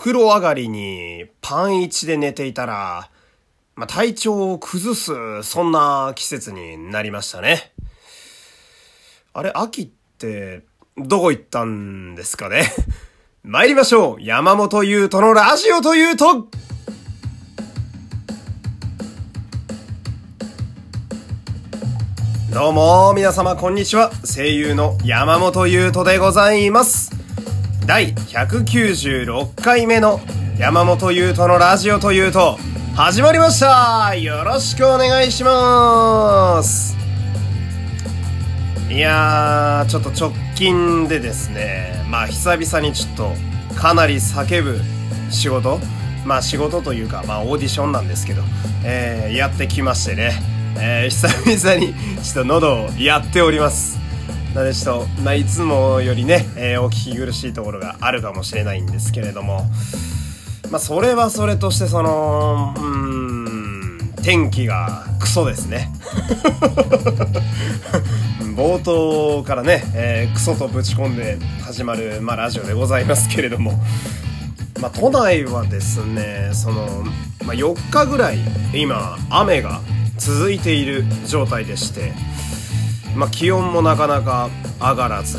風呂上がりにパン一で寝ていたら、まあ、体調を崩す、そんな季節になりましたね。あれ、秋って、どこ行ったんですかね？参りましょう山本優斗のラジオというとどうも、皆様こんにちは。声優の山本優斗でございます。第196回目の山本優斗のラジオというと、始まりました。よろしくお願いします。いやー、ちょっと直近でですね、まあ久々にちょっとかなり叫ぶ仕事。まあ仕事というか、まあオーディションなんですけど、えー、やってきましてね、えー、久々にちょっと喉をやっております。なでちょっと、まあいつもよりね、えー、お聞き苦しいところがあるかもしれないんですけれども、まあそれはそれとしてその、うん、天気がクソですね。冒頭からね、えー、クソとぶち込んで始まる、まあ、ラジオでございますけれども、まあ、都内はですね、その、まあ、4日ぐらい今、雨が続いている状態でして、まあ、気温もなかなか上がらず、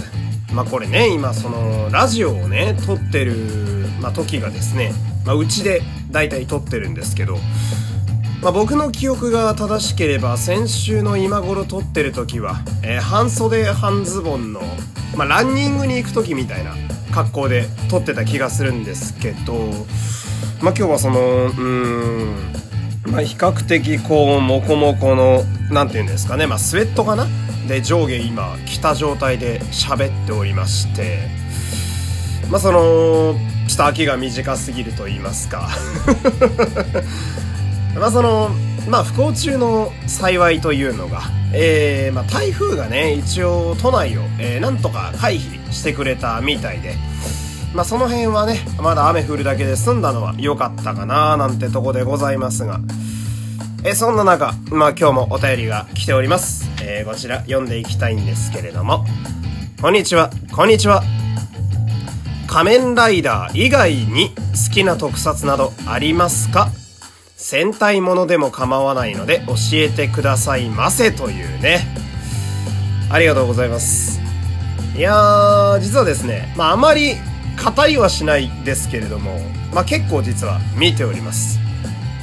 まあ、これね、今、その、ラジオをね、撮ってる、まあ、時がですね、まあ、うちで大体撮ってるんですけど、まあ、僕の記憶が正しければ先週の今頃撮ってる時は、えー、半袖半ズボンの、まあ、ランニングに行く時みたいな格好で撮ってた気がするんですけど、まあ、今日はそのうんまあ、比較的こうモコモコの何て言うんですかね、まあ、スウェットかなで上下今着た状態で喋っておりましてまあそのちょっと秋が短すぎると言いますか まあその、まあ不幸中の幸いというのが、えー、まあ台風がね、一応都内を、えー、なんとか回避してくれたみたいで、まあその辺はね、まだ雨降るだけで済んだのは良かったかななんてとこでございますが、えー、そんな中、まあ今日もお便りが来ております。えー、こちら読んでいきたいんですけれども、こんにちは、こんにちは。仮面ライダー以外に好きな特撮などありますか？戦隊ものでも構わないので教えてくださいませというね。ありがとうございます。いやー、実はですね、まああまり語りはしないですけれども、まあ結構実は見ております。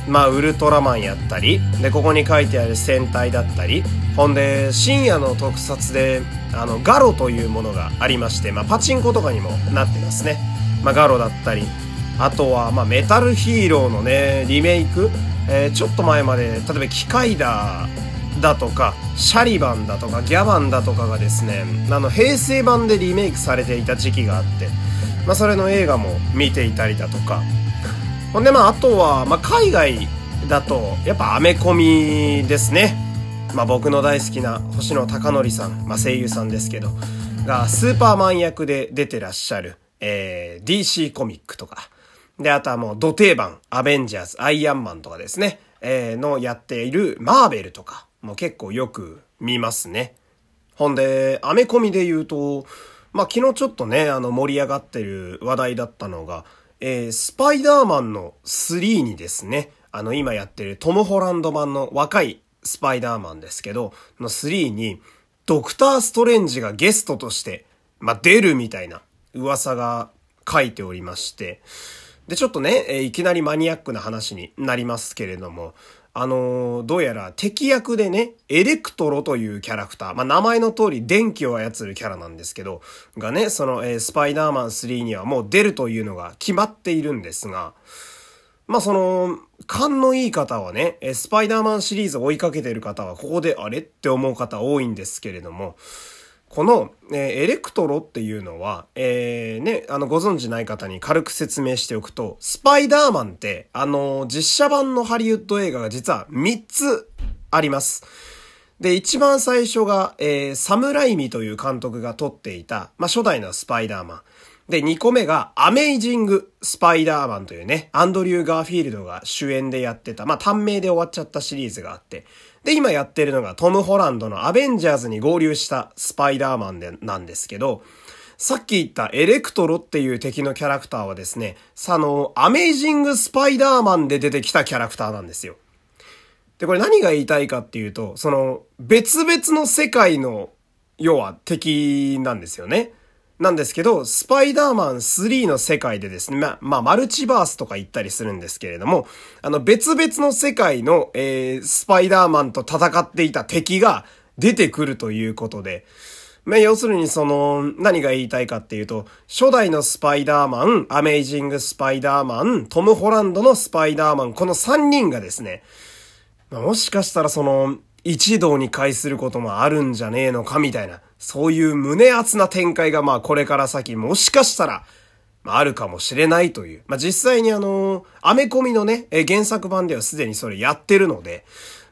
まあウルトラマンやったり、で、ここに書いてある戦隊だったり、ほんで深夜の特撮で、あの、ガロというものがありまして、まあパチンコとかにもなってますね。まあガロだったり、あとは、まあ、メタルヒーローのね、リメイク、えー、ちょっと前まで、例えば機械だ、だとか、シャリバンだとか、ギャバンだとかがですね、あの、平成版でリメイクされていた時期があって、まあ、それの映画も見ていたりだとか、ほんで、まあ、あとは、まあ、海外だと、やっぱアメコミですね。まあ、僕の大好きな星野貴則さん、まあ、声優さんですけど、が、スーパーマン役で出てらっしゃる、えー、DC コミックとか、で、あとはもう、土定番、アベンジャーズ、アイアンマンとかですね、えー、のやっているマーベルとか、も結構よく見ますね。ほんで、アメコミで言うと、まあ、昨日ちょっとね、あの、盛り上がってる話題だったのが、えー、スパイダーマンの3にですね、あの、今やってるトム・ホランド版の若いスパイダーマンですけど、の3に、ドクター・ストレンジがゲストとして、まあ、出るみたいな噂が書いておりまして、で、ちょっとね、え、いきなりマニアックな話になりますけれども、あのー、どうやら敵役でね、エレクトロというキャラクター、まあ、名前の通り電気を操るキャラなんですけど、がね、その、えー、スパイダーマン3にはもう出るというのが決まっているんですが、まあ、その、勘のいい方はね、スパイダーマンシリーズを追いかけてる方はここであれって思う方多いんですけれども、この、え、エレクトロっていうのは、えー、ね、あの、ご存知ない方に軽く説明しておくと、スパイダーマンって、あの、実写版のハリウッド映画が実は3つあります。で、一番最初が、えー、サム・ライミという監督が撮っていた、まあ、初代のスパイダーマン。で、2個目が、アメイジング・スパイダーマンというね、アンドリュー・ガーフィールドが主演でやってた、まあ、短命で終わっちゃったシリーズがあって、で、今やってるのがトム・ホランドのアベンジャーズに合流したスパイダーマンで、なんですけど、さっき言ったエレクトロっていう敵のキャラクターはですね、さの、アメイジングスパイダーマンで出てきたキャラクターなんですよ。で、これ何が言いたいかっていうと、その、別々の世界の、要は敵なんですよね。なんですけど、スパイダーマン3の世界でですね、ま、まあ、マルチバースとか言ったりするんですけれども、あの、別々の世界の、えー、スパイダーマンと戦っていた敵が出てくるということで、まあ、要するにその、何が言いたいかっていうと、初代のスパイダーマン、アメイジングスパイダーマン、トム・ホランドのスパイダーマン、この3人がですね、まあ、もしかしたらその、一堂に会することもあるんじゃねえのかみたいな、そういう胸熱な展開がまあこれから先もしかしたら、まああるかもしれないという。まあ実際にあの、アメコミのね、え原作版ではすでにそれやってるので、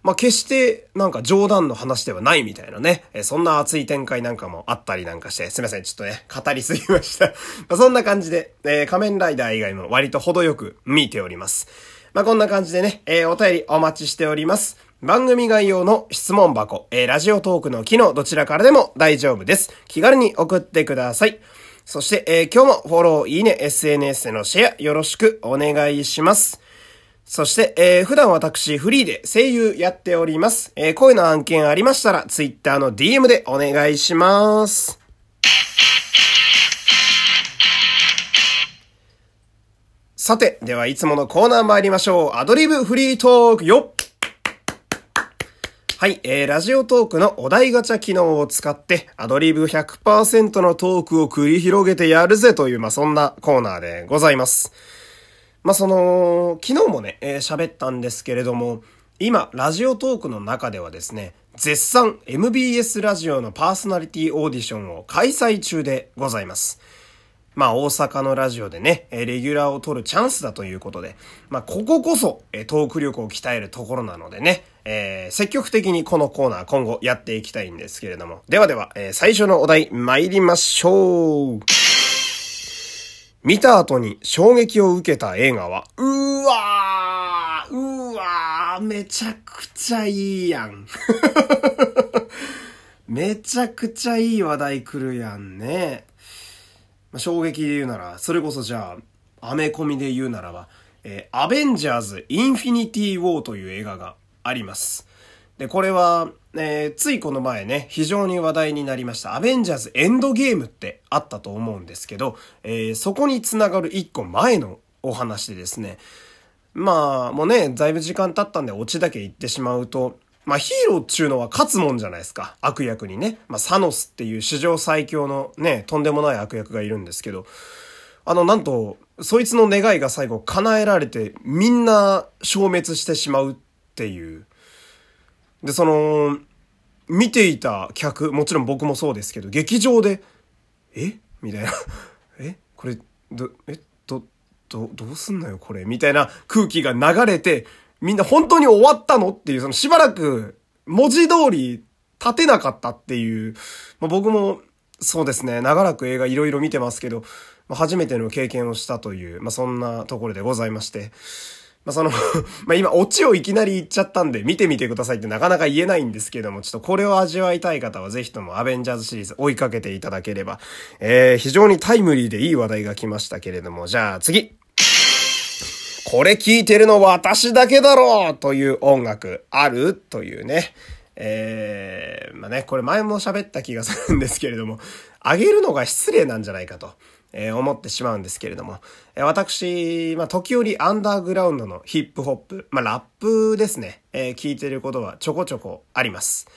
まあ決してなんか冗談の話ではないみたいなね、えそんな熱い展開なんかもあったりなんかして、すいません、ちょっとね、語りすぎました。まそんな感じで、え、仮面ライダー以外も割と程よく見ております。まあこんな感じでね、え、お便りお待ちしております。番組概要の質問箱、えー、ラジオトークの機能どちらからでも大丈夫です。気軽に送ってください。そして、えー、今日もフォロー、いいね、SNS でのシェアよろしくお願いします。そして、えー、普段私フリーで声優やっております。えー、声の案件ありましたら、Twitter の DM でお願いします。さて、ではいつものコーナー参りましょう。アドリブフリートークよっはい、えー、ラジオトークのお題ガチャ機能を使って、アドリブ100%のトークを繰り広げてやるぜという、まあ、そんなコーナーでございます。まあ、その、昨日もね、えー、喋ったんですけれども、今、ラジオトークの中ではですね、絶賛 MBS ラジオのパーソナリティオーディションを開催中でございます。まあ大阪のラジオでね、レギュラーを取るチャンスだということで、まあこここそトーク力を鍛えるところなのでね、えー、積極的にこのコーナー今後やっていきたいんですけれども。ではでは、えー、最初のお題参りましょう。見た後に衝撃を受けた映画は、うーわーうーわーめちゃくちゃいいやん。めちゃくちゃいい話題来るやんね。まあ、衝撃で言うなら、それこそじゃあ、アメコミで言うならば、えー、アベンジャーズ・インフィニティ・ウォーという映画があります。で、これは、えー、ついこの前ね、非常に話題になりました、アベンジャーズ・エンドゲームってあったと思うんですけど、えー、そこにつながる一個前のお話でですね、まあ、もうね、だいぶ時間経ったんでオチだけ言ってしまうと、まあヒーローっていうのは勝つもんじゃないですか。悪役にね。まあサノスっていう史上最強のね、とんでもない悪役がいるんですけど、あの、なんと、そいつの願いが最後叶えられて、みんな消滅してしまうっていう。で、その、見ていた客、もちろん僕もそうですけど、劇場で、え？みたいな。え？これ、ど、え？ど、ど、どうすんのよこれ？みたいな空気が流れて、みんな本当に終わったのっていう、そのしばらく文字通り立てなかったっていう、まあ、僕もそうですね、長らく映画いろいろ見てますけど、まあ、初めての経験をしたという、まあ、そんなところでございまして、まあ、その ま今、オチをいきなり言っちゃったんで、見てみてくださいってなかなか言えないんですけども、ちょっとこれを味わいたい方はぜひともアベンジャーズシリーズ追いかけていただければ、えー、非常にタイムリーでいい話題が来ましたけれども、じゃあ次これ聴いてるの私だけだろうという音楽ある？というね。えー、まあね、これ前も喋った気がするんですけれども、あげるのが失礼なんじゃないかと。えー、思ってしまうんですけれども、えー、私、まあ、時折アンダーグラウンドのヒップホップ、まあ、ラップですね、えー、聞いてることはちょこちょこあります。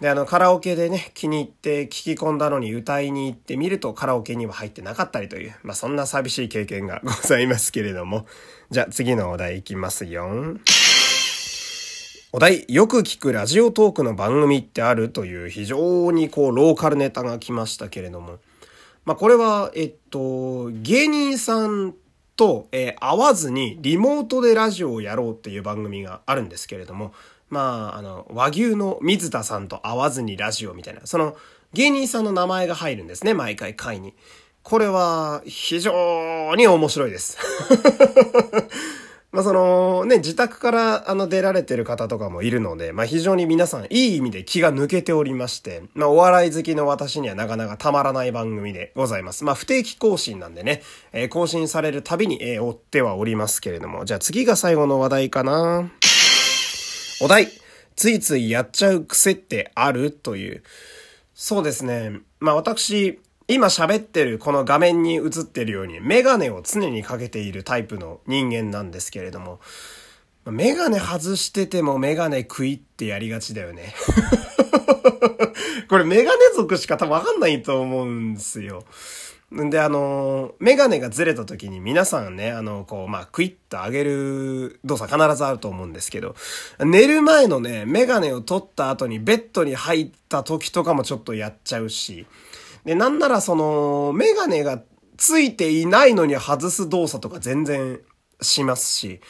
で、あの、カラオケでね、気に入って聞き込んだのに歌いに行ってみるとカラオケには入ってなかったりという、まあ、そんな寂しい経験がございますけれども。じゃあ次のお題いきますよ。お題、よく聞くラジオトークの番組ってある？という非常にこうローカルネタが来ましたけれども。まあ、これは、えっと、芸人さんと、えー、会わずにリモートでラジオをやろうっていう番組があるんですけれども、まあ、あの、和牛の水田さんと会わずにラジオみたいな、その、芸人さんの名前が入るんですね、毎回回に。これは、非常に面白いです。まあ、その、ね、自宅から、あの、出られてる方とかもいるので、まあ、非常に皆さん、いい意味で気が抜けておりまして、まあ、お笑い好きの私にはなかなかたまらない番組でございます。まあ、不定期更新なんでね、えー、更新されるたびに、えー、追ってはおりますけれども、じゃあ次が最後の話題かな。お題、ついついやっちゃう癖ってある？という。そうですね。まあ、私、今喋ってるこの画面に映ってるようにメガネを常にかけているタイプの人間なんですけれども、メガネ外しててもメガネ食いってやりがちだよね。これメガネ族しか多分わかんないと思うんですよ。んで、あの、メガネがずれた時に皆さんね、あの、こう、まあ、クイッと上げる動作必ずあると思うんですけど、寝る前のね、メガネを取った後にベッドに入った時とかもちょっとやっちゃうし、で、なんならその、メガネがついていないのに外す動作とか全然しますし、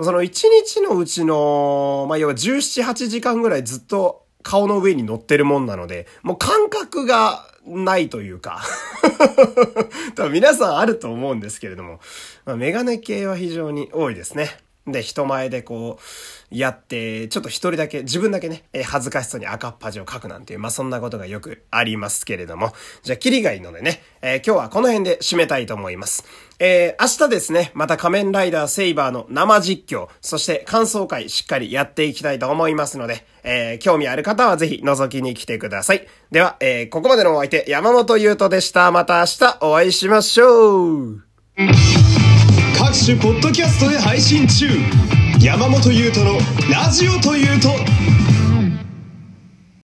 その一日のうちの、まあ、要は17、8時間ぐらいずっと顔の上に乗ってるもんなので、もう感覚がないというか 多分皆さんあると思うんですけれども、まあ、メガネ系は非常に多いですね。で、人前でこう、やって、ちょっと一人だけ、自分だけね、恥ずかしそうに赤っ端を書くなんていう、まあ、そんなことがよくありますけれども。じゃあ、キリがいいのでね、えー、今日はこの辺で締めたいと思います。えー、明日ですね、また仮面ライダーセイバーの生実況、そして感想会しっかりやっていきたいと思いますので、えー、興味ある方はぜひ覗きに来てください。では、えー、ここまでのお相手、山本優斗でした。また明日お会いしましょう各種ポッドキャストで配信中。山本優斗のラジオというと